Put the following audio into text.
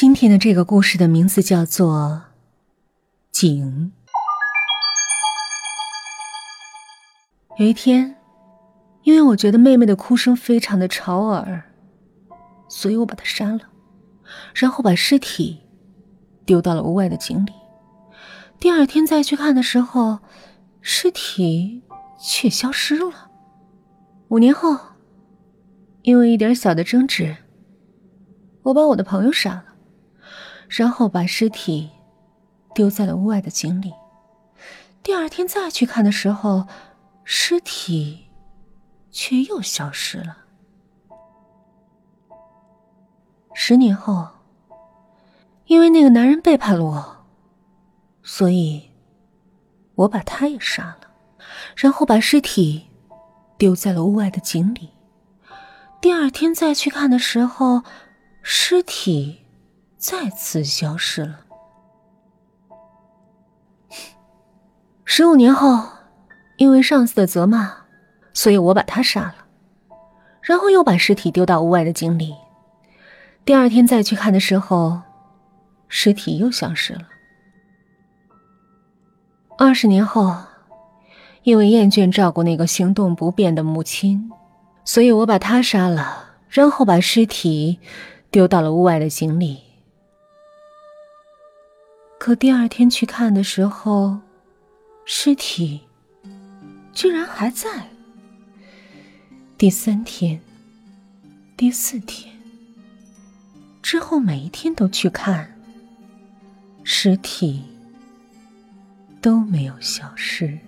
今天的这个故事的名字叫做《井》。有一天，因为我觉得妹妹的哭声非常的吵耳，所以我把她杀了，然后把尸体丢到了屋外的井里。第二天再去看的时候，尸体却消失了。五年后，因为一点小的争执，我把我的朋友杀了。然后把尸体丢在了屋外的井里。第二天再去看的时候，尸体却又消失了。十年后，因为那个男人背叛了我，所以我把他也杀了，然后把尸体丢在了屋外的井里。第二天再去看的时候，尸体。再次消失了。十五年后，因为上司的责骂，所以我把他杀了，然后又把尸体丢到屋外的井里。第二天再去看的时候，尸体又消失了。二十年后，因为厌倦照顾那个行动不便的母亲，所以我把他杀了，然后把尸体丢到了屋外的井里。可第二天去看的时候，尸体居然还在。第三天、第四天之后，每一天都去看，尸体都没有消失。